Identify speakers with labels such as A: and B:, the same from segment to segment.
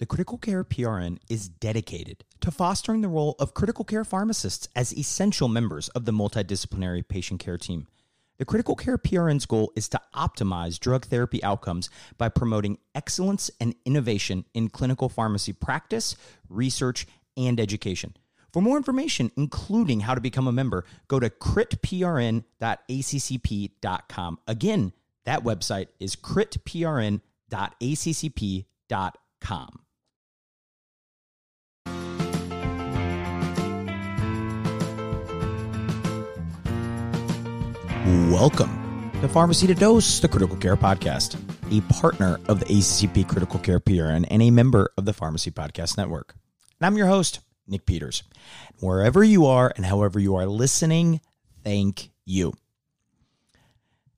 A: The Critical Care PRN is dedicated to fostering the role of critical care pharmacists as essential members of the multidisciplinary patient care team. The Critical Care PRN's goal is to optimize drug therapy outcomes by promoting excellence and innovation in clinical pharmacy practice, research, and education. For more information, including how to become a member, go to critprn.accp.com. Again, that website is critprn.accp.com. Welcome to Pharmacy to Dose, the Critical Care Podcast, a partner of the ACCP Critical Care PRN and a member of the Pharmacy Podcast Network. And I'm your host, Nick Peters. Wherever you are and however you are listening, thank you.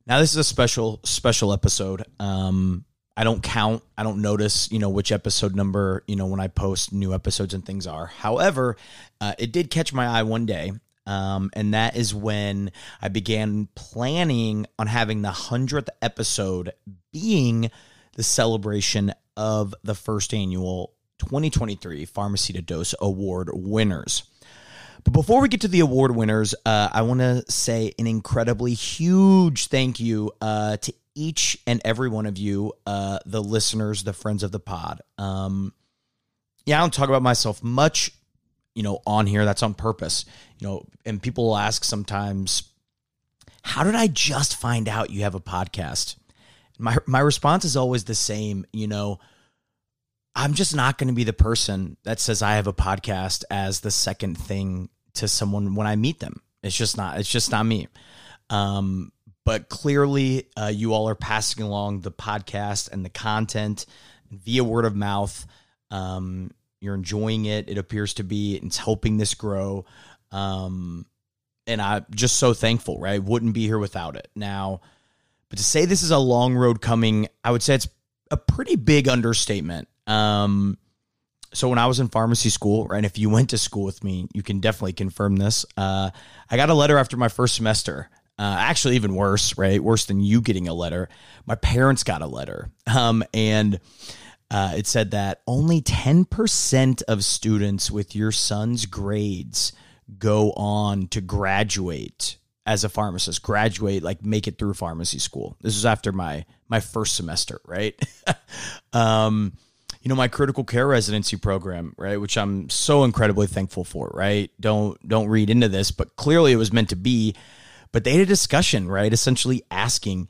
A: Now, this is a special, special episode. Um, I don't count, I don't notice, you know, which episode number, you know, when I post new episodes and things are. However, uh, it did catch my eye one day um, and that is when I began planning on having the 100th episode being the celebration of the first annual 2023 Pharmacy to Dose Award winners. But before we get to the award winners, uh, I want to say an incredibly huge thank you uh, to each and every one of you, uh, the listeners, the friends of the pod. Um, yeah, I don't talk about myself much you know, on here. That's on purpose. You know, and people will ask sometimes, how did I just find out you have a podcast? My my response is always the same, you know, I'm just not going to be the person that says I have a podcast as the second thing to someone when I meet them. It's just not it's just not me. Um but clearly uh, you all are passing along the podcast and the content via word of mouth um, you're enjoying it. It appears to be. It's helping this grow. Um, and I'm just so thankful, right? Wouldn't be here without it. Now, but to say this is a long road coming, I would say it's a pretty big understatement. Um, so when I was in pharmacy school, right, if you went to school with me, you can definitely confirm this. Uh, I got a letter after my first semester. Uh, actually, even worse, right? Worse than you getting a letter. My parents got a letter, um, and uh, it said that only 10% of students with your son's grades go on to graduate as a pharmacist graduate like make it through pharmacy school. This was after my my first semester right? Um you know my critical care residency program right which i'm so incredibly thankful for right? Don't don't read into this but clearly it was meant to be. But they had a discussion right essentially asking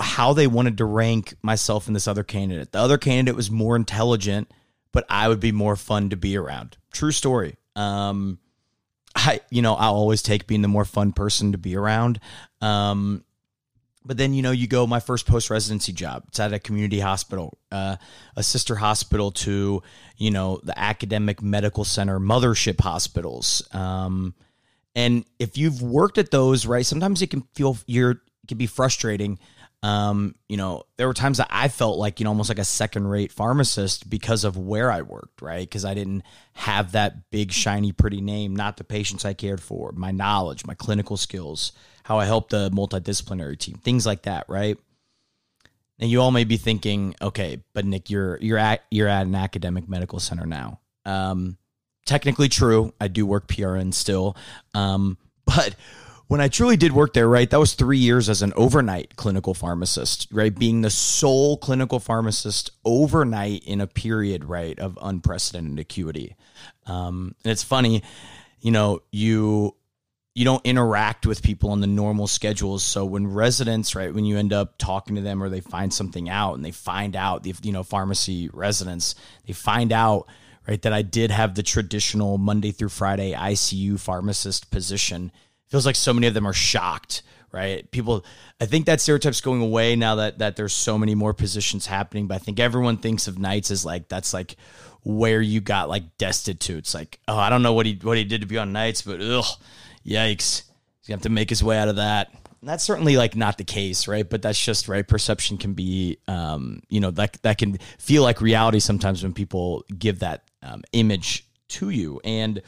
A: how they wanted to rank myself and this other candidate. The other candidate was more intelligent, but I would be more fun to be around. True story. Um, I, you know, I'll always take being the more fun person to be around. Um, but then, you know, you go my first post residency job. It's at a community hospital, uh, a sister hospital to, you know, the academic medical center mothership hospitals. Um, and if you've worked at those, right, sometimes it can feel you're it can be frustrating. Um, you know, there were times that I felt like, you know, almost like a second rate pharmacist because of where I worked, right? Because I didn't have that big, shiny, pretty name, not the patients I cared for, my knowledge, my clinical skills, how I helped the multidisciplinary team, things like that, right? And you all may be thinking, okay, but Nick, you're you're at you're at an academic medical center now. Um, technically true. I do work PRN still. Um, but when I truly did work there, right, that was three years as an overnight clinical pharmacist, right, being the sole clinical pharmacist overnight in a period, right, of unprecedented acuity. Um, and it's funny, you know, you you don't interact with people on the normal schedules. So when residents, right, when you end up talking to them or they find something out and they find out the you know pharmacy residents, they find out right that I did have the traditional Monday through Friday ICU pharmacist position feels like so many of them are shocked right? People i think that stereotype's going away now that that there's so many more positions happening but i think everyone thinks of nights as like that's like where you got like destitutes. Like oh i don't know what he what he did to be on nights but ugh yikes. He's gonna have to make his way out of that. And that's certainly like not the case right? But that's just right perception can be um you know that that can feel like reality sometimes when people give that um, image to you. And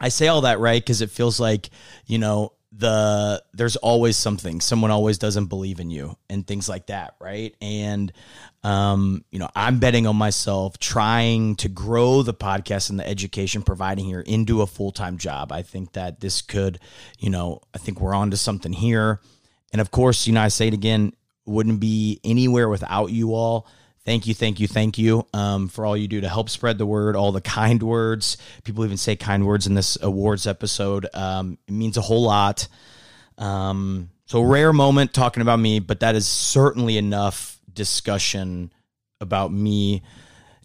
A: I say all that right because it feels like, you know, the there's always something. Someone always doesn't believe in you and things like that right? And um you know i'm betting on myself trying to grow the podcast and the education providing here into a full-time job. I think that this could you know i think we're on to something here. And of course you know i say it again wouldn't be anywhere without you all thank you, thank you, thank you um, for all you do to help spread the word, all the kind words. People even say kind words in this awards episode. Um, it means a whole lot. Um, so, rare moment talking about me, but that is certainly enough discussion about me,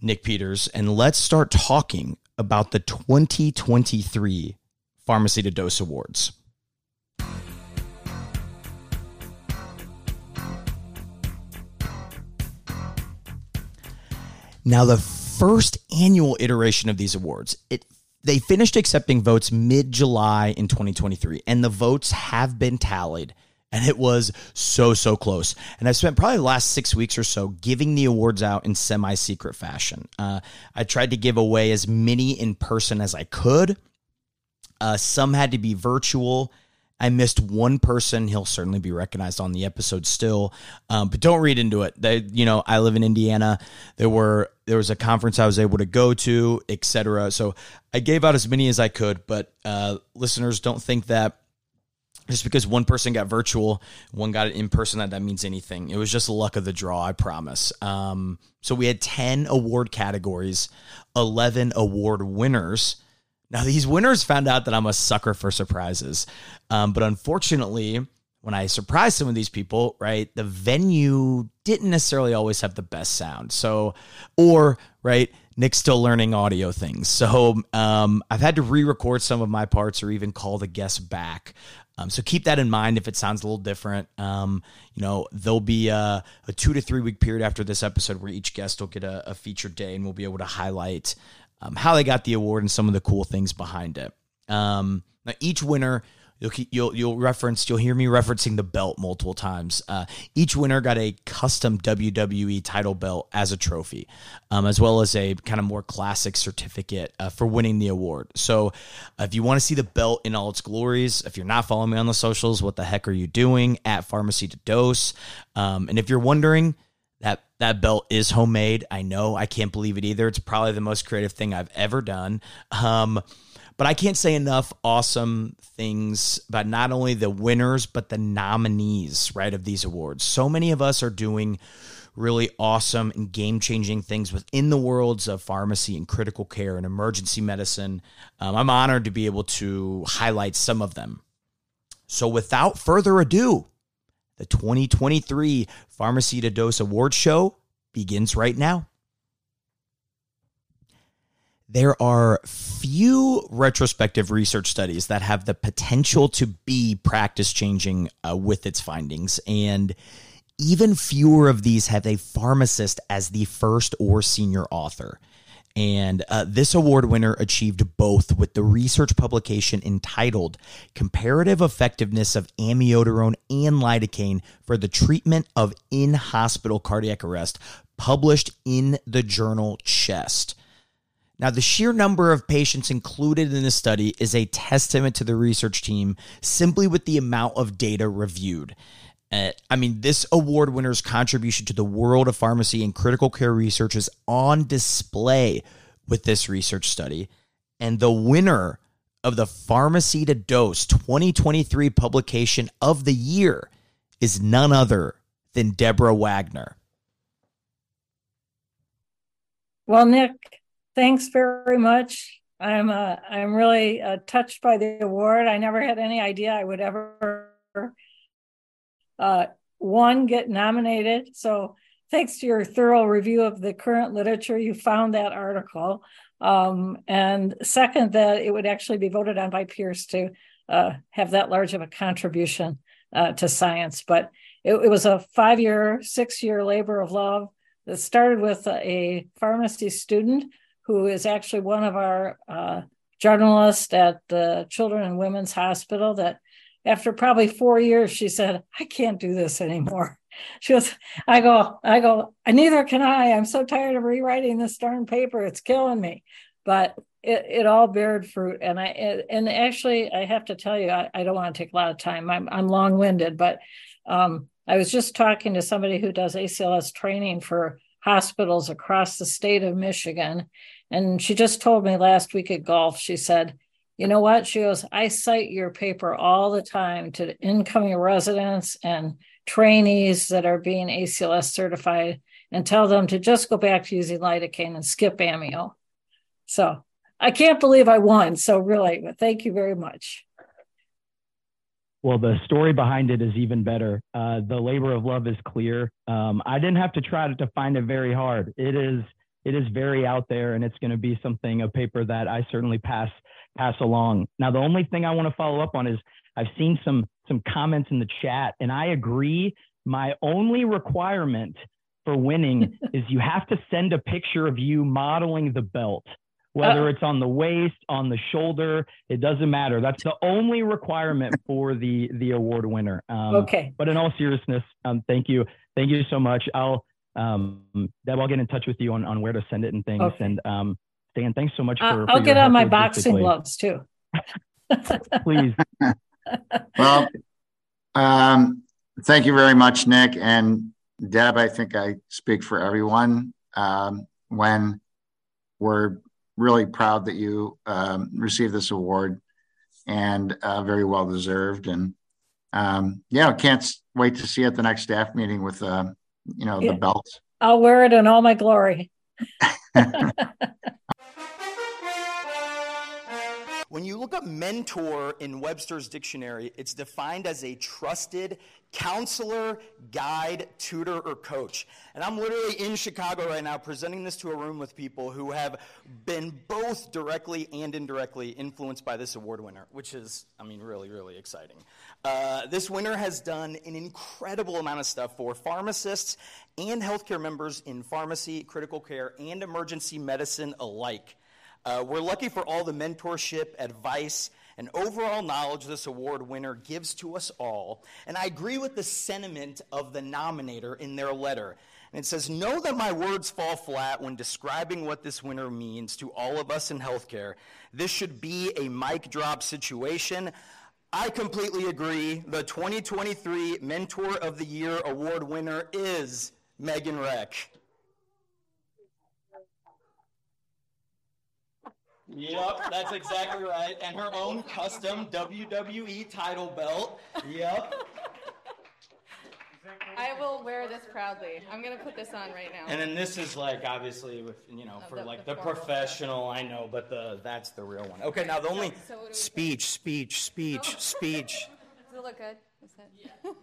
A: Nick Peters. And let's start talking about the 2023 Pharmacy to Dose Awards. Now, the first annual iteration of these awards, it they finished accepting votes mid July in 2023, and the votes have been tallied. And it was so, so close. And I spent probably the last six weeks or so giving the awards out in semi secret fashion. Uh, I tried to give away as many in person as I could. Uh, some had to be virtual, I missed one person. He'll certainly be recognized on the episode still, um, but don't read into it. They, you know, I live in Indiana. There were there was a conference I was able to go to, etc. So I gave out as many as I could. But uh, listeners, don't think that just because one person got virtual, one got it in person, that that means anything. It was just luck of the draw, I promise. Um, so we had 10 award categories, 11 award winners. Now, these winners found out that I'm a sucker for surprises. Um, but unfortunately, when I surprised some of these people, right, the venue didn't necessarily always have the best sound. So, or, right, Nick's still learning audio things. So um, I've had to re record some of my parts or even call the guests back. Um, so keep that in mind if it sounds a little different. Um, you know, there'll be a, a, two to three week period after this episode where each guest will get a, a featured day and we'll be able to highlight um, how they got the award and some of the cool things behind it. Um, now, each winner You'll, you'll you'll reference you'll hear me referencing the belt multiple times. Uh, each winner got a custom WWE title belt as a trophy, um, as well as a kind of more classic certificate uh, for winning the award. So, uh, if you want to see the belt in all its glories, if you're not following me on the socials, what the heck are you doing at Pharmacy to Dose? Um, and if you're wondering, that belt is homemade. I know. I can't believe it either. It's probably the most creative thing I've ever done. Um, but I can't say enough awesome things about not only the winners but the nominees, right, of these awards. So many of us are doing really awesome and game-changing things within the worlds of pharmacy and critical care and emergency medicine. Um, I'm honored to be able to highlight some of them. So without further ado, the 2023 Pharmacy to Dose Award Show begins right now. There are few retrospective research studies that have the potential to be practice changing uh, with its findings. And even fewer of these have a pharmacist as the first or senior author. And uh, this award winner achieved both with the research publication entitled Comparative Effectiveness of Amiodarone and Lidocaine for the Treatment of In Hospital Cardiac Arrest, published in the journal Chest. Now, the sheer number of patients included in the study is a testament to the research team simply with the amount of data reviewed. Uh, I mean, this award winner's contribution to the world of pharmacy and critical care research is on display with this research study. And the winner of the Pharmacy to Dose 2023 publication of the year is none other than Deborah Wagner.
B: Well, Nick, thanks very much. I'm uh, I'm really uh, touched by the award. I never had any idea I would ever uh, one get nominated. So thanks to your thorough review of the current literature, you found that article. Um, and second, that it would actually be voted on by peers to uh, have that large of a contribution uh, to science. But it, it was a five-year, six-year labor of love that started with a pharmacy student who is actually one of our uh, journalists at the Children and Women's Hospital that after probably four years, she said, I can't do this anymore. She goes, I go, I go, neither can I. I'm so tired of rewriting this darn paper. It's killing me. But it, it all bared fruit. And I and actually, I have to tell you, I, I don't want to take a lot of time. I'm I'm long winded, but um, I was just talking to somebody who does ACLS training for hospitals across the state of Michigan, and she just told me last week at golf. She said you know what? She goes, I cite your paper all the time to incoming residents and trainees that are being ACLS certified and tell them to just go back to using lidocaine and skip amio. So I can't believe I won. So really, but thank you very much.
C: Well, the story behind it is even better. Uh, the labor of love is clear. Um, I didn't have to try to find it very hard. It is it is very out there, and it's going to be something a paper that I certainly pass pass along. Now, the only thing I want to follow up on is I've seen some some comments in the chat, and I agree. My only requirement for winning is you have to send a picture of you modeling the belt, whether uh, it's on the waist, on the shoulder, it doesn't matter. That's the only requirement for the the award winner.
B: Um, okay.
C: But in all seriousness, um, thank you, thank you so much. I'll um, Deb, I'll get in touch with you on on where to send it and things. Okay. And um, Dan, thanks so much for.
B: Uh, I'll
C: for
B: get on my boxing gloves too.
C: Please.
D: well, um, thank you very much, Nick and Deb. I think I speak for everyone um, when we're really proud that you um, received this award and uh, very well deserved. And um, yeah, can't wait to see you at the next staff meeting with, uh, you know, yeah. the belt.
B: I'll wear it in all my glory.
A: When you look up mentor in Webster's dictionary, it's defined as a trusted counselor, guide, tutor, or coach. And I'm literally in Chicago right now presenting this to a room with people who have been both directly and indirectly influenced by this award winner, which is, I mean, really, really exciting. Uh, this winner has done an incredible amount of stuff for pharmacists and healthcare members in pharmacy, critical care, and emergency medicine alike. Uh, we're lucky for all the mentorship, advice, and overall knowledge this award winner gives to us all. And I agree with the sentiment of the nominator in their letter. And it says, Know that my words fall flat when describing what this winner means to all of us in healthcare. This should be a mic drop situation. I completely agree. The 2023 Mentor of the Year award winner is Megan Rech. Yep, that's exactly right. And her own custom WWE title belt. Yep.
E: I will wear this proudly. I'm gonna put this on right now.
A: And then this is like obviously with you know oh, for the, like the, the professional. I know, but the that's the real one. Okay, now the only so, speech, speech, speech, oh. speech.
E: Does it look good?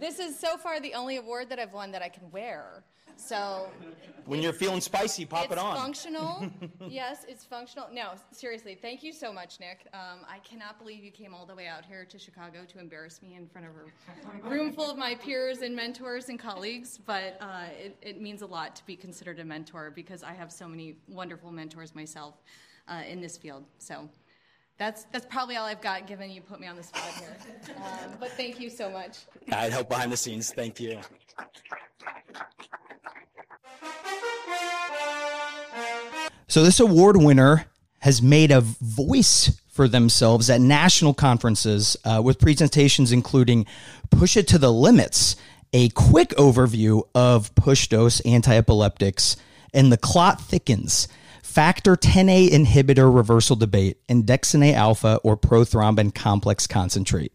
E: this is so far the only award that I've won that I can wear. So
A: when you're feeling spicy, pop it on.
E: It's functional. yes, it's functional. No, seriously, thank you so much, Nick. Um, I cannot believe you came all the way out here to Chicago to embarrass me in front of a room full of my peers and mentors and colleagues. But uh, it, it, means a lot to be considered a mentor because I have so many wonderful mentors myself uh, in this field. So that's that's probably all I've got. Given you put me on the spot here, um, but thank you so much.
A: I'd help behind the scenes. Thank you. So, this award winner has made a voice for themselves at national conferences uh, with presentations including Push It to the Limits, a quick overview of push dose anti-epileptics, and The Clot Thickens, Factor 10A inhibitor reversal debate, andexanet alfa or prothrombin complex concentrate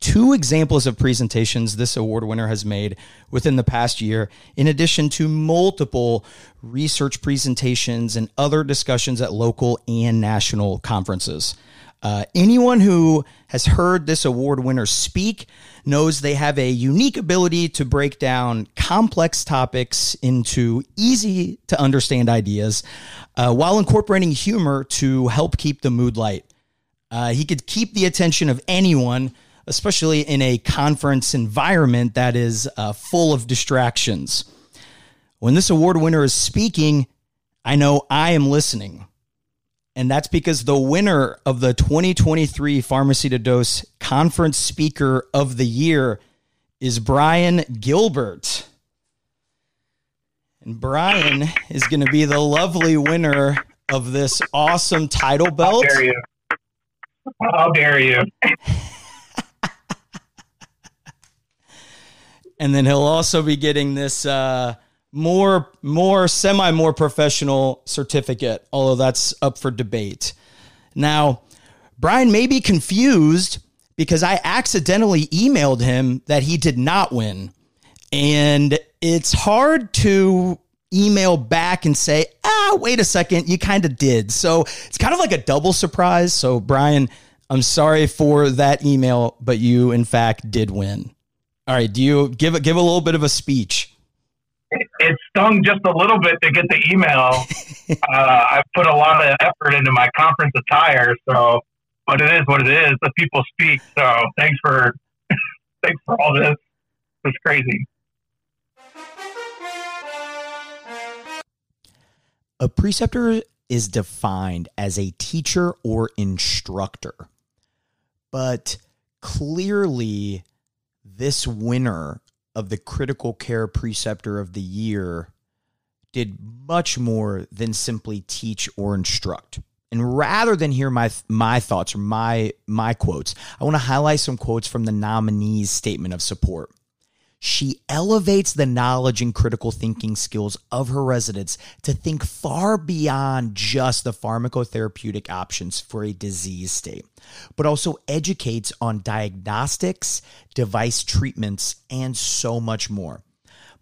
A: two examples of presentations this award winner has made within the past year, in addition to multiple research presentations and other discussions at local and national conferences. Uh, anyone who has heard this award winner speak knows they have a unique ability to break down complex topics into easy to understand ideas uh, while incorporating humor to help keep the mood light. Uh, he could keep the attention of anyone especially in a conference environment that is uh, full of distractions. When this award winner is speaking, I know I am listening. And that's because the winner of the 2023 Pharmacy to Dose Conference Speaker of the Year is Brian Gilbert. And Brian is going to be the lovely winner of this awesome title belt.
F: How dare you? How dare you?
A: and then he'll also be getting this uh, more more semi more professional certificate, although that's up for debate. Now, Brian may be confused because I accidentally emailed him that he did not win. And it's hard to email back and say, ah, wait a second, you kind of did. So it's kind of like a double surprise. So, Brian, I'm sorry for that email, but you, in fact, did win. All right, do you give give a little bit of a speech?
F: It stung just a little bit to get the email. uh, I put a lot of effort into my conference attire, so but it is what it is. The people speak. So thanks for thanks for all this. It's crazy.
A: A preceptor is defined as a teacher or instructor. But clearly, this winner of the critical care preceptor of the year did much more than simply teach or instruct. And rather than hear my my thoughts or my my quotes, I want to highlight some quotes from the nominee's statement of support. She elevates the knowledge and critical thinking skills of her residents to think far beyond just the pharmacotherapeutic options for a disease state, but also educates on diagnostics, device treatments, and so much more.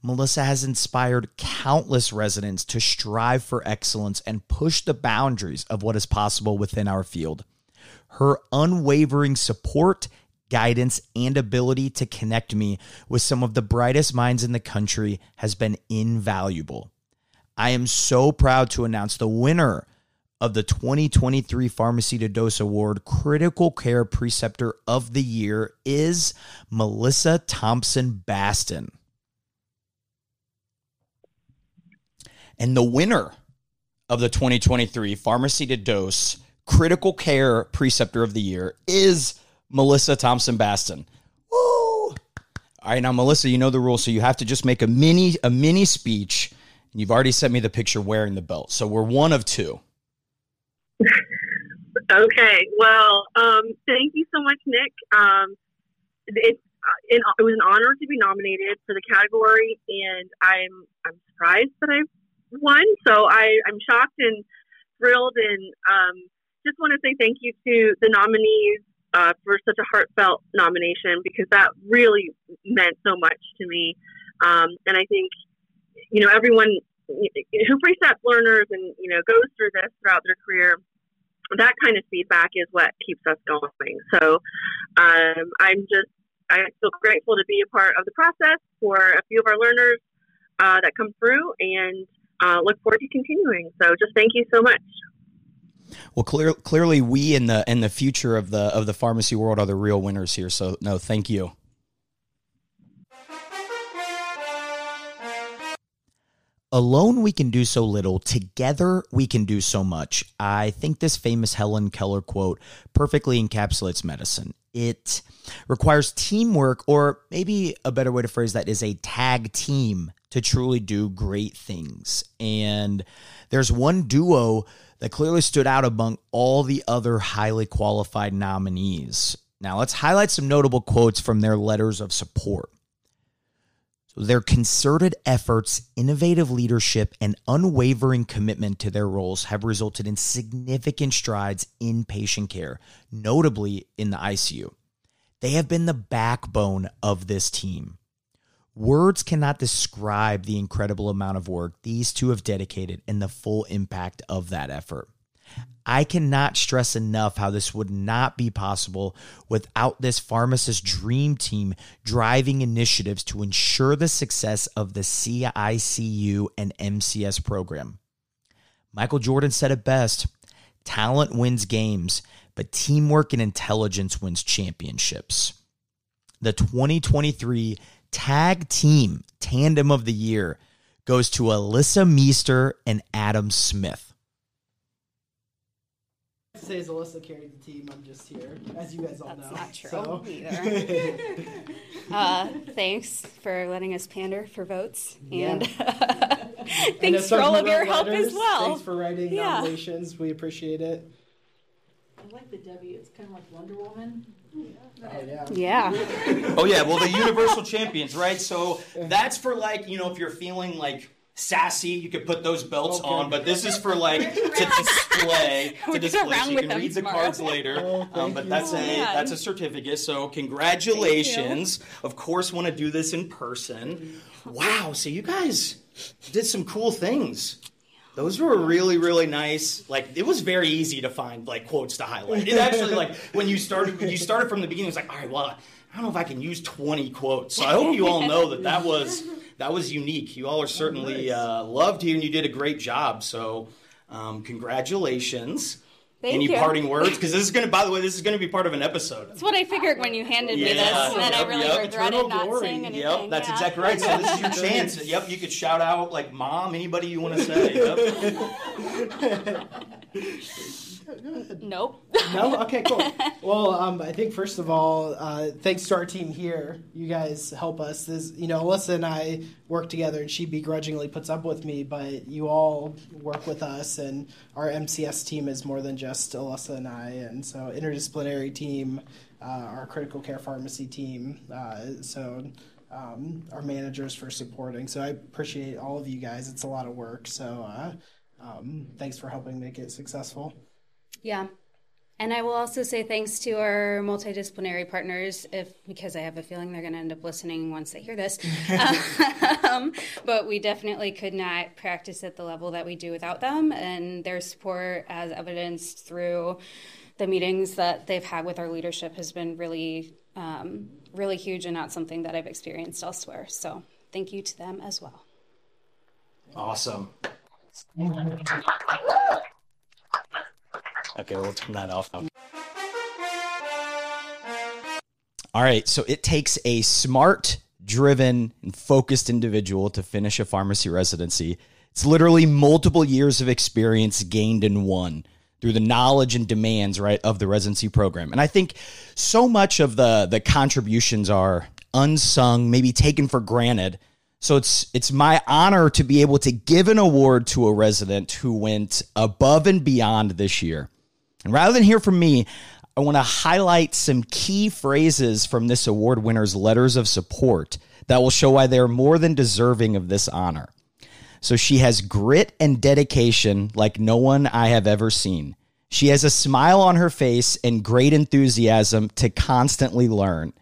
A: Melissa has inspired countless residents to strive for excellence and push the boundaries of what is possible within our field. Her unwavering support guidance, and ability to connect me with some of the brightest minds in the country has been invaluable. I am so proud to announce the winner of the 2023 Pharmacy to Dose Award Critical Care Preceptor of the Year is Melissa Thompson Bastin. And the winner of the 2023 Pharmacy to Dose Critical Care Preceptor of the Year is Melissa Thompson Bastin. Woo! All right, now Melissa, you know the rules, so you have to just make a mini a mini speech. You've already sent me the picture wearing the belt, so we're one of two.
G: okay, well, um, thank you so much, Nick. Um, it, it, it was an honor to be nominated for the category, and I'm I'm surprised that I won. So I I'm shocked and thrilled, and um, just want to say thank you to the nominees uh, for such a heartfelt nomination because that really meant so much to me. Um, and I think, you know, everyone who precept learners and, you know, goes through this throughout their career, that kind of feedback is what keeps us going. So um, I'm just, I feel grateful to be a part of the process for a few of our learners uh, that come through and uh, look forward to continuing. So just thank you so much.
A: Well, clear, clearly, we in the in the future of the of the pharmacy world are the real winners here. So, no, thank you. Alone, we can do so little. Together, we can do so much. I think this famous Helen Keller quote perfectly encapsulates medicine. It requires teamwork, or maybe a better way to phrase that is a tag team to truly do great things. And there's one duo that clearly stood out among all the other highly qualified nominees. Now, let's highlight some notable quotes from their letters of support. So, their concerted efforts, innovative leadership, and unwavering commitment to their roles have resulted in significant strides in patient care, notably in the ICU. They have been the backbone of this team. Words cannot describe the incredible amount of work these two have dedicated and the full impact of that effort. I cannot stress enough how this would not be possible without this pharmacist dream team driving initiatives to ensure the success of the CICU and MCS program. Michael Jordan said it best talent wins games, but teamwork and intelligence wins championships. The 2023 Tag Team Tandem of the Year goes to Alyssa Meester and Adam Smith.
H: Say as Alyssa carried the team, I'm just here, as you guys all
I: That's
H: know.
I: not true
H: so.
I: either. uh, thanks for letting us pander for votes, and thanks for all of your help as well.
H: Thanks for writing yeah. nominations. We appreciate it.
B: I like the W. It's kind of like Wonder Woman.
I: Oh, yeah. Yeah.
A: oh yeah. Well, the Universal Champions, right? So that's for like you know if you're feeling like sassy, you could put those belts okay. on. But this is for like to display. to display. So you can read the tomorrow. cards later. Oh, um, but that's a that's a certificate. So congratulations. Of course, want to do this in person. Wow. So you guys did some cool things. Those were really, really nice. Like it was very easy to find like quotes to highlight. It actually like when you started when you started from the beginning, it was like, all right, well, I don't know if I can use twenty quotes. So I hope you all know that that was that was unique. You all are certainly uh, loved here, and you did a great job. So um, congratulations.
I: Thank
A: Any
I: you.
A: parting words? Because this is going to, by the way, this is going to be part of an episode.
I: That's what I figured when you handed yeah. me this, and then yep, I really yep. regretted not glory. saying anything.
A: Yep, that's yeah. exactly right. So this is your chance. Yep, you could shout out like mom, anybody you want to say.
I: Yep. Nope.
H: no. Okay. Cool. Well, um, I think first of all, uh, thanks to our team here. You guys help us. This, you know, Alyssa and I work together, and she begrudgingly puts up with me, but you all work with us, and our MCS team is more than just Alyssa and I, and so interdisciplinary team, uh, our critical care pharmacy team. Uh, so. Um, our managers for supporting. So I appreciate all of you guys. It's a lot of work. So uh, um, thanks for helping make it successful.
I: Yeah. And I will also say thanks to our multidisciplinary partners, if because I have a feeling they're going to end up listening once they hear this. um, but we definitely could not practice at the level that we do without them, and their support, as evidenced through the meetings that they've had with our leadership, has been really, um, really huge, and not something that I've experienced elsewhere. So thank you to them as well.
A: Awesome. Okay, we'll turn that off now. All right, so it takes a smart, driven, and focused individual to finish a pharmacy residency. It's literally multiple years of experience gained in one through the knowledge and demands right of the residency program. And I think so much of the the contributions are unsung, maybe taken for granted. So it's it's my honor to be able to give an award to a resident who went above and beyond this year. And rather than hear from me, I want to highlight some key phrases from this award winner's letters of support that will show why they're more than deserving of this honor. So she has grit and dedication like no one I have ever seen. She has a smile on her face and great enthusiasm to constantly learn.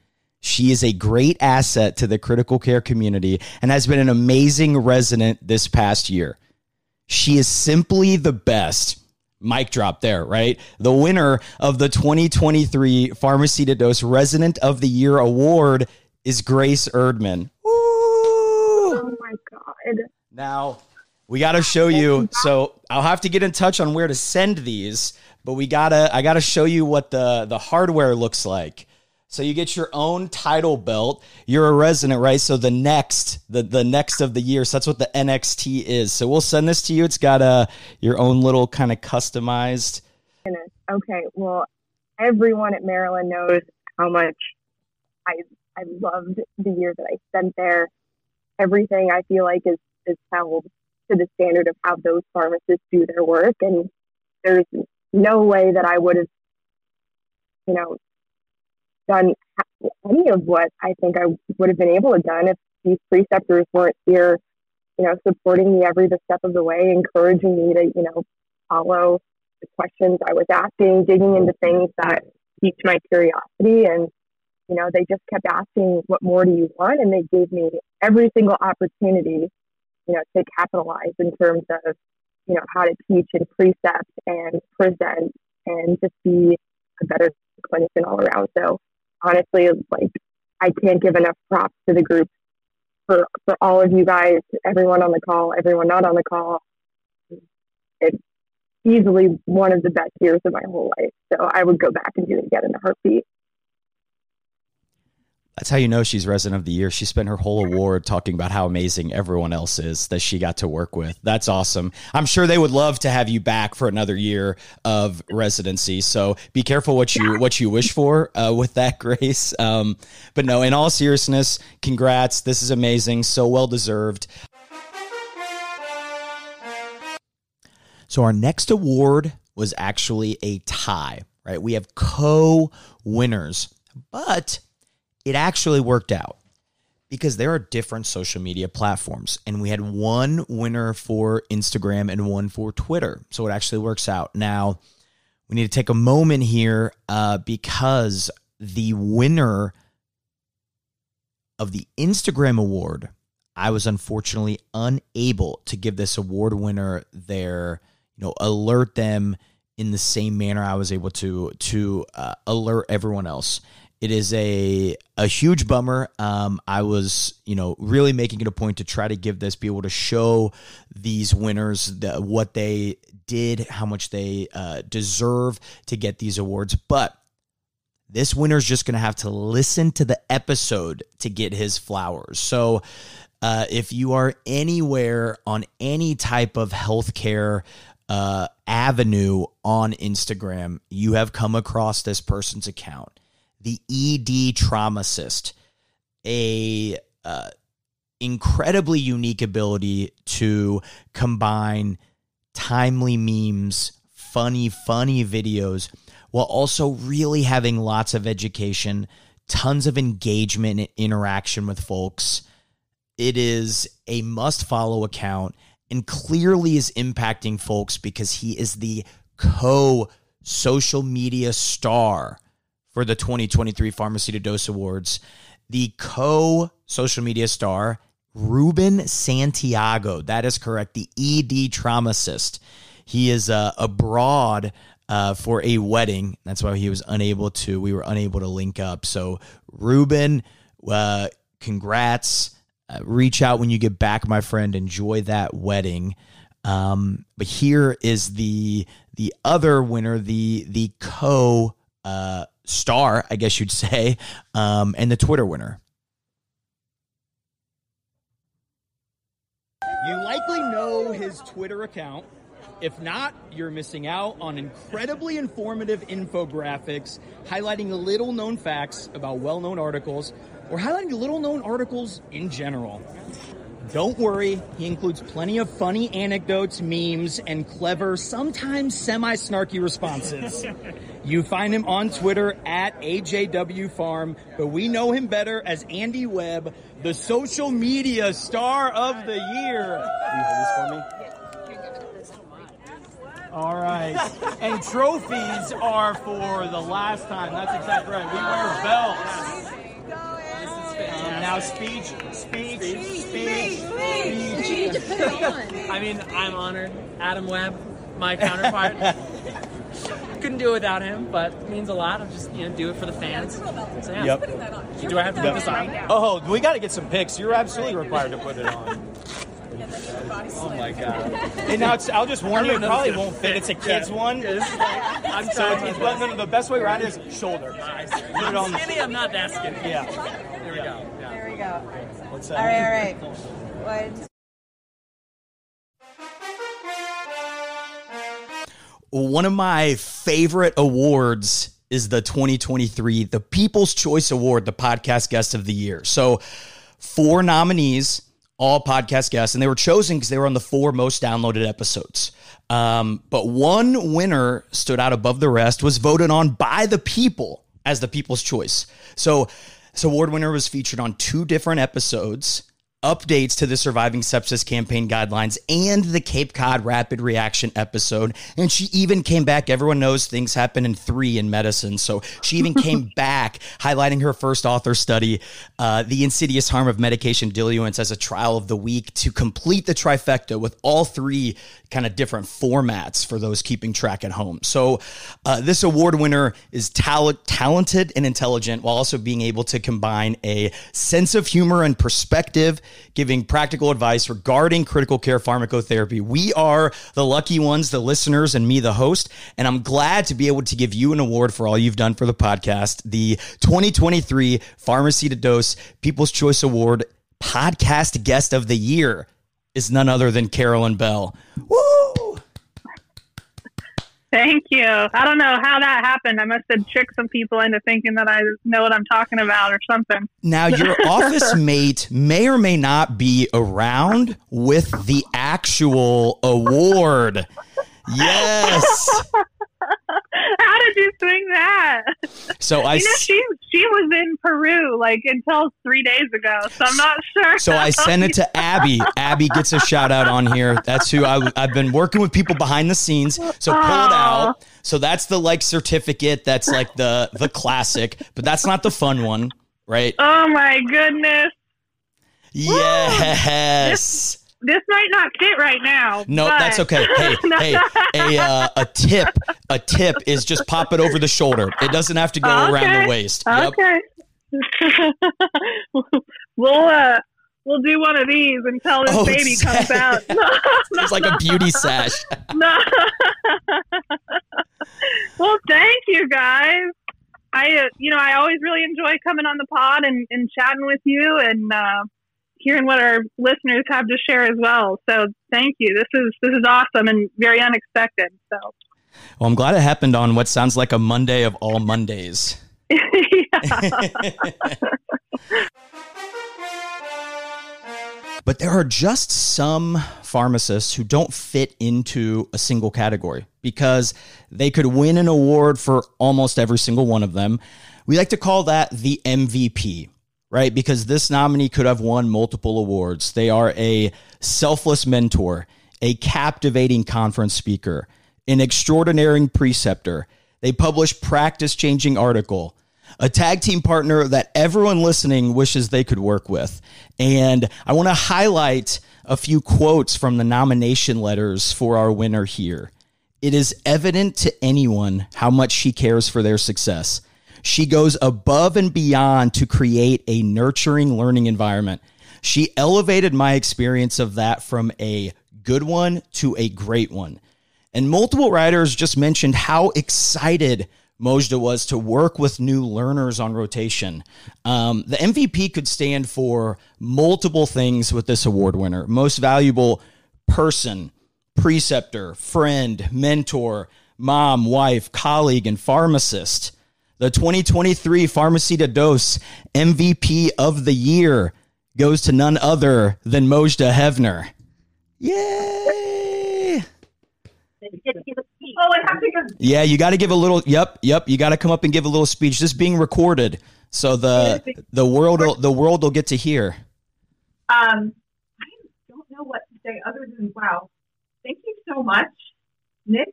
A: She is a great asset to the critical care community and has been an amazing resident this past year. She is simply the best Mic drop there, right? The winner of the 2023 Pharmacy to Dose Resident of the Year award is Grace Erdman.
G: Oh my God.
A: Now, we got to show you. So I'll have to get in touch on where to send these, but we gotta, I gotta show you what the the hardware looks like. So you get your own title belt. You're a resident, right? So the next, the the next of the year. So that's what the NXT is. So we'll send this to you. It's got a your own little kind of customized.
G: Okay, well, everyone at Maryland knows how much I I loved the year that I spent there. Everything I feel like is is held to the standard of how those pharmacists do their work, and there's no way that I would have, you know, done any of what I think I would have been able to done if these preceptors weren't here, you know, supporting me every step of the way, encouraging me to, you know, follow the questions I was asking, digging into things that piqued my curiosity. And, you know, they just kept asking, what more do you want? And they gave me every single opportunity, you know, to capitalize in terms of, you know, how to teach and precept and present and just be a better clinician all around. So honestly, like I can't give enough props to the group for for all of you guys, everyone on the call, everyone not on the call. It's easily one of the best years of my whole life. So I would go back and do it again in a heartbeat.
A: That's how you know she's resident of the year. She spent her whole award talking about how amazing everyone else is that she got to work with. That's awesome. I'm sure they would love to have you back for another year of residency. So be careful what you what you wish for uh, with that, Grace. Um, but no, in all seriousness, congrats. This is amazing. So well deserved. So our next award was actually a tie, right? We have co winners, but it actually worked out because there are different social media platforms and we had one winner for Instagram and one for Twitter. So it actually works out. Now, we need to take a moment here uh, because the winner of the Instagram award, I was unfortunately unable to give this award winner their, you know, alert them in the same manner I was able to to uh, alert everyone else. It is a a huge bummer. Um, I was, you know, really making it a point to try to give this, be able to show these winners the, what they did, how much they uh, deserve to get these awards. But this winner is just going to have to listen to the episode to get his flowers. So, uh, if you are anywhere on any type of healthcare uh, avenue on Instagram, you have come across this person's account the ED Traumacist, a uh, incredibly unique ability to combine timely memes, funny, funny videos, while also really having lots of education, tons of engagement and interaction with folks. It is a must follow account and clearly is impacting folks because he is the co social media star for the 2023 Pharmacy to Dose Awards. The co social media star, Ruben Santiago. That is correct. The ED traumacist. He is uh, abroad uh, for a wedding. That's why he was unable to, we were unable to link up. So, Ruben, uh, congrats. Uh, reach out when you get back, my friend. Enjoy that wedding. Um, but here is the the other winner, the the co uh, star, I guess you'd say, um, and the Twitter winner.
J: You likely know his Twitter account. If not, you're missing out on incredibly informative infographics highlighting little known facts about well known articles or highlighting little known articles in general. Don't worry, he includes plenty of funny anecdotes, memes, and clever, sometimes semi snarky responses. you find him on Twitter at AJW Pharm, but we know him better as Andy Webb, the social media star of the year. Will you hold this for me? All right. and trophies are for the last time. That's exactly right. We wear belts. Um, now speech, speech, speech, speech.
K: You need to put it on. I mean, I'm honored. Adam Webb, my counterpart. Couldn't do it without him, but it means a lot. I'm just you know do it for the fans. So, yeah.
J: Yep.
K: Do I have to put this on?
J: Oh, we got to get some pics. You're absolutely required to put it on. Oh my god! And now it's, I'll just warn you, it probably won't fit. It's a kid's one.
K: I'm
J: So
K: sorry.
J: it's, no, no, the best way around it is shoulder. Put it on
K: I'm
J: the
K: skinny. I'm not that skinny.
J: Yeah.
K: Here we go. Yeah.
L: There we go.
J: What's
L: All right, all right. One,
A: One of my favorite awards is the 2023 the People's Choice Award, the podcast guest of the year. So, four nominees, all podcast guests, and they were chosen because they were on the four most downloaded episodes. Um, but one winner stood out above the rest, was voted on by the people as the People's Choice. So, this award winner was featured on two different episodes updates to the surviving sepsis campaign guidelines and the Cape Cod rapid reaction episode. And she even came back. Everyone knows things happen in three in medicine. So she even came back highlighting her first author study, uh, The Insidious Harm of Medication Diluents as a trial of the week to complete the trifecta with all three kind of different formats for those keeping track at home. So uh, this award winner is talent, talented and intelligent while also being able to combine a sense of humor and perspective, giving practical advice regarding critical care pharmacotherapy. We are the lucky ones, the listeners and me, the host, and I'm glad to be able to give you an award for all you've done for the podcast, the 2023 Pharmacy to Dose People's Choice Award Podcast Guest of the Year is none other than Carolyn Bell. Woo!
M: Thank you. I don't know how that happened. I must have tricked some people into thinking that I know what I'm talking about or something.
A: Now, your office mate may or may not be around with the actual award. Yes.
M: How did you swing that?
A: So I
M: you know, she she was in Peru like until three days ago, so I'm not sure.
A: So I sent it to Abby. Abby gets a shout out on here. That's who I, have been working with people behind the scenes. So pull it out. So that's the like certificate. That's like the the classic, but that's not the fun one, right?
M: Oh my goodness,
A: Yes.
M: this might not fit right now.
A: No,
M: but-
A: that's okay. Hey, hey, a uh, a tip, a tip is just pop it over the shoulder. It doesn't have to go around the waist. Yep.
M: Okay. we'll uh we'll do one of these until this
A: Oh,
M: baby
A: sad.
M: comes out.
A: It's like a beauty sash.
M: no. well, thank you guys. I, uh, you know, I always really enjoy coming on the pod and, and chatting with you and uh, hearing what our listeners have to share as well. So, thank you. This is this is awesome and very unexpected. So,
A: Well, I'm glad it happened on what sounds like a Monday of all Mondays. But there are just some pharmacists who don't fit into a single category because they could win an award for almost every single one of them. We like to call that the MVP, right? Because this nominee could have won multiple awards. They are a selfless mentor, a captivating conference speaker, an extraordinary preceptor. They publish practice changing article, a tag team partner that everyone listening wishes they could work with. And I want to highlight a few quotes from the nomination letters for our winner here. It is evident to anyone how much she cares for their success. She goes above and beyond to create a nurturing learning environment. She elevated my experience of that from a good one to a great one. And multiple writers just mentioned how excited Mojdeh was to work with new learners on rotation. Um, the MVP could stand for multiple things with this award winner most valuable person, preceptor, friend, mentor, mom, wife, colleague, and pharmacist. The 2023 Pharmacy to Dose MVP of the year goes to none other than Mojdeh Heavner. Yay!
G: Oh, I have to.
A: Yeah, you got to give a little. Yep, yep. You got to come up and give a little speech. This being recorded, so the the world will, the world will get to hear.
G: Um, I don't know what to say other than wow. Thank you so much, Nick.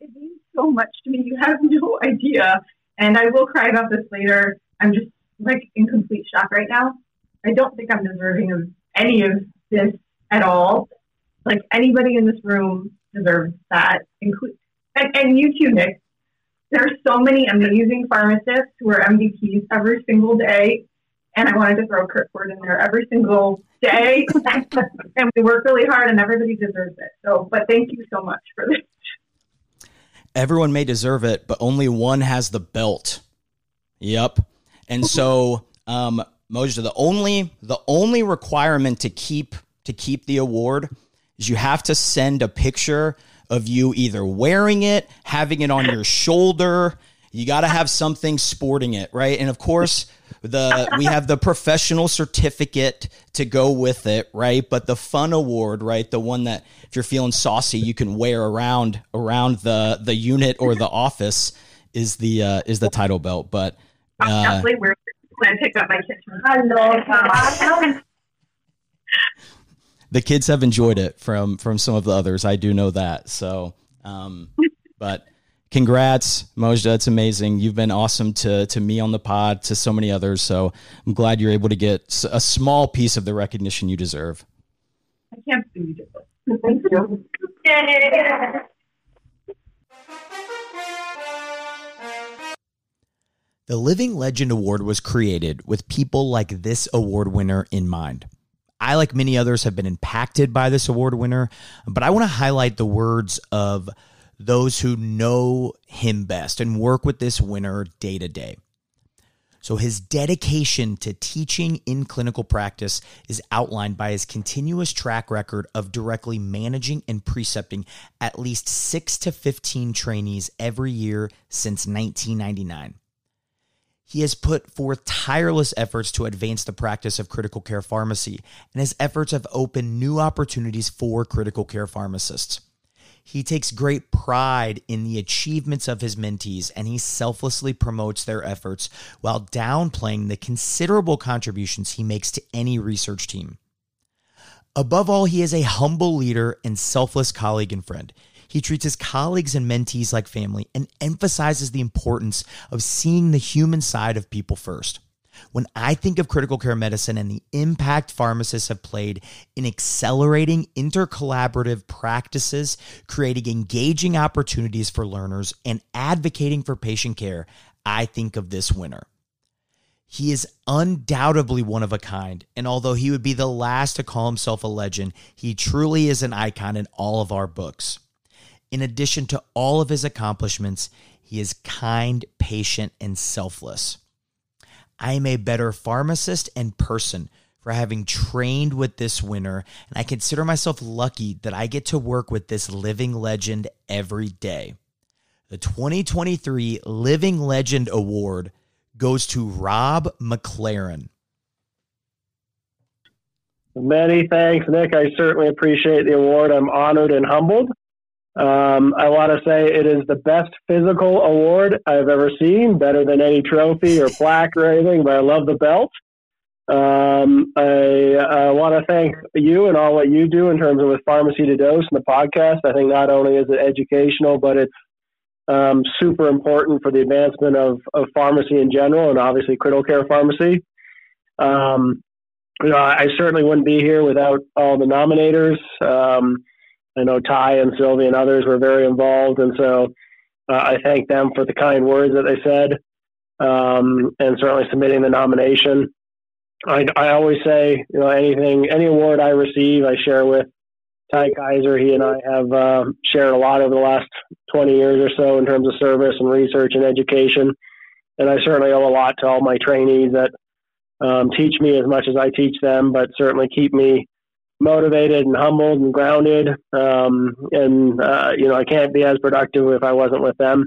G: It means so much to me. You have no idea. And I will cry about this later. I'm just like in complete shock right now. I don't think I'm deserving of any of this at all. Like anybody in this room deserves that. Include and, and you too, Nick. There are so many amazing pharmacists who are MVPs every single day and I wanted to throw Kurt Ford in there every single day. and we work really hard, and everybody deserves it. So, but thank you so much for this.
A: Everyone may deserve it, but only one has the belt. Yep. And so, um, Mojdeh, the only the only requirement to keep to keep the award is you have to send a picture of you either wearing it, having it on your shoulder. You got to have something sporting it, right? And of course, the we have the professional certificate to go with it, right? But the fun award, right? The one that if you're feeling saucy, you can wear around around the the unit or the office is the uh, is the title belt. But uh,
G: Actually, we're going to pick up my kids from Hello.
A: the kids have enjoyed it from from some of the others. I do know that. So, um, but congrats, Mojdeh. It's amazing. You've been awesome to to me on the pod, to so many others. So I'm glad you're able to get a small piece of the recognition you deserve.
G: I can't believe it. Thank you. Yay.
A: The Living Legend Award was created with people like this award winner in mind. I, like many others, have been impacted by this award winner, but I want to highlight the words of those who know him best and work with this winner day to day. So, his dedication to teaching in clinical practice is outlined by his continuous track record of directly managing and precepting at least 6 to 15 trainees every year since 1999. He has put forth tireless efforts to advance the practice of critical care pharmacy, and his efforts have opened new opportunities for critical care pharmacists. He takes great pride in the achievements of his mentees and he selflessly promotes their efforts while downplaying the considerable contributions he makes to any research team. Above all, he is a humble leader and selfless colleague and friend. He treats his colleagues and mentees like family and emphasizes the importance of seeing the human side of people first. When I think of critical care medicine and the impact pharmacists have played in accelerating intercollaborative practices, creating engaging opportunities for learners, and advocating for patient care, I think of this winner. He is undoubtedly one of a kind, and although he would be the last to call himself a legend, he truly is an icon in all of our books. In addition to all of his accomplishments, he is kind, patient, and selfless. I am a better pharmacist and person for having trained with this winner, and I consider myself lucky that I get to work with this living legend every day. The 2023 Living Legend Award goes to Rob Maclaren.
N: Many thanks, Nick. I certainly appreciate the award. I'm honored and humbled. Um, I want to say it is the best physical award I've ever seen, better than any trophy or plaque or anything, but I love the belt. Um, I, I want to thank you and all what you do in terms of with Pharmacy to Dose and the podcast. I think not only is it educational, but it's um, super important for the advancement of, of pharmacy in general and obviously critical care pharmacy. Um, you know, I certainly wouldn't be here without all the nominators. Um, I know Ty and Sylvie and others were very involved, and so uh, I thank them for the kind words that they said, um, and certainly submitting the nomination. I, I always say, you know, anything, any award I receive, I share with Ty Kiser. He and I have uh, shared a lot over the last 20 years or so in terms of service and research and education, and I certainly owe a lot to all my trainees that um, teach me as much as I teach them, but certainly keep me motivated and humbled and grounded. Um, and, uh, you know, I can't be as productive if I wasn't with them.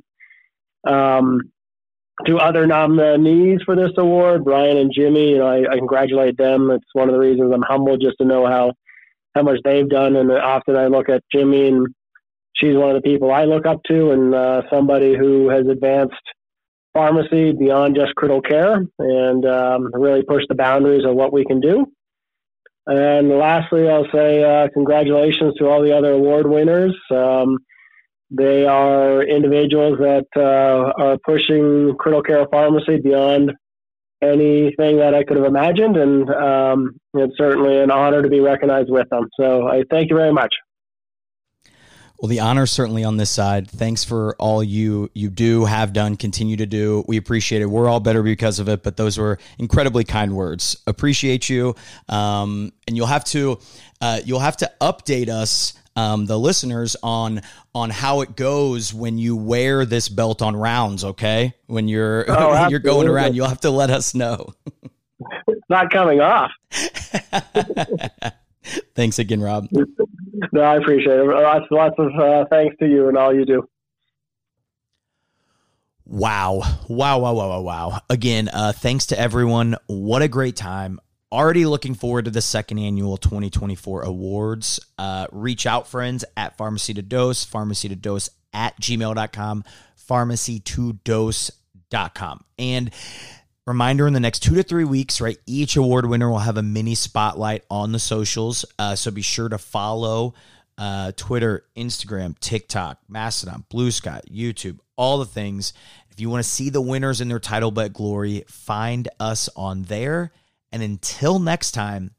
N: Um, to other nominees for this award, Brian and Jimmy, you know, I, I, congratulate them. It's one of the reasons I'm humbled just to know how, how much they've done. And often I look at Jimmy and she's one of the people I look up to and uh, somebody who has advanced pharmacy beyond just critical care and um, really pushed the boundaries of what we can do. And lastly, I'll say uh, congratulations to all the other award winners. Um, they are individuals that uh, are pushing critical care pharmacy beyond anything that I could have imagined, and um, it's certainly an honor to be recognized with them. So I thank you very much.
A: Well, the honor certainly on this side. Thanks for all you you do, have done, continue to do. We appreciate it. We're all better because of it. But those were incredibly kind words. Appreciate you. Um, and you'll have to uh, you'll have to update us, um, the listeners, on on how it goes when you wear this belt on rounds. Okay, when you're oh, when you're going around, you'll have to let us know.
N: it's not coming off.
A: Thanks again, Rob.
N: No, I appreciate it. Lots, lots of uh, thanks to you and all you do.
A: Wow. Wow, wow, wow, wow, wow. Again, uh, thanks to everyone. What a great time. Already looking forward to the second annual 2024 awards. Uh, reach out, friends, at Pharmacy to Dose, Pharmacy to Dose at gmail.com, Pharmacy to Dose.com. And Reminder in the next two to three weeks, right? Each award winner will have a mini spotlight on the socials. Uh, so be sure to follow uh, Twitter, Instagram, TikTok, Mastodon, Blue Sky, YouTube, all the things. If you want to see the winners in their title bet glory, find us on there. And until next time,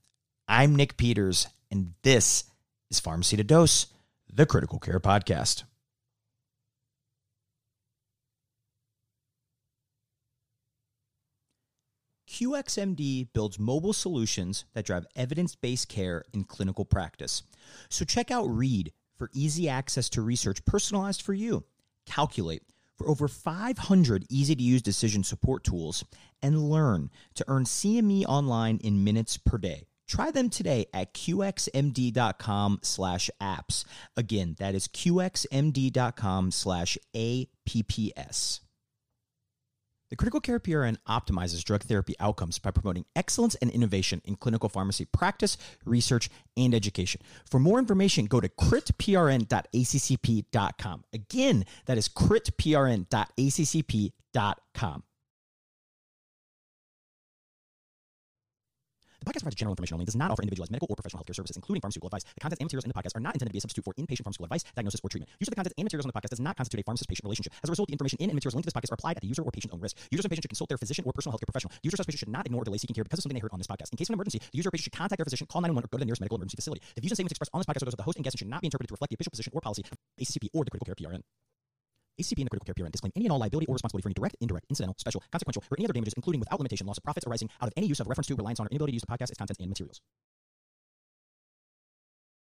A: I'm Nick Peters, and this is Pharmacy to Dose, the Critical Care Podcast. QXMD builds mobile solutions that drive evidence based care in clinical practice. So check out Read for easy access to research personalized for you, Calculate for over 500 easy to use decision support tools, and Learn to earn CME online in minutes per day. Try them today at qxmd.com slash apps. Again, that is qxmd.com slash apps.
O: The Critical Care PRN optimizes drug therapy outcomes by promoting excellence and innovation in clinical pharmacy practice, research, and education. For more information, go to critprn.accp.com. Again, that is critprn.accp.com. The podcast provides general information only and does not offer individualized medical or professional healthcare services, including pharmaceutical advice. The contents and materials in the podcast are not intended to be a substitute for inpatient pharmaceutical advice, diagnosis, or treatment. Use of the contents and materials on the podcast does not constitute a pharmacist-patient relationship. As a result, the information in and materials linked to this podcast are applied at the user or patient's own risk. Users and patients should consult their physician or personal healthcare professional. Users or patients should not ignore or delay seeking care because of something they heard on this podcast. In case of an emergency, the user or patient should contact their physician, call 911, or go to the nearest medical emergency facility. The views and statements expressed on this podcast are those of the host and guests and should not be interpreted to reflect the official position or policy of ACCP or the Critical Care PRN. ACP and the Critical Care PRN disclaim any and all liability or responsibility for any direct, indirect, incidental, special, consequential, or any other damages, including without limitation, loss of profits arising out of any use of reference to, reliance on, or inability to use the podcast, its contents, and materials.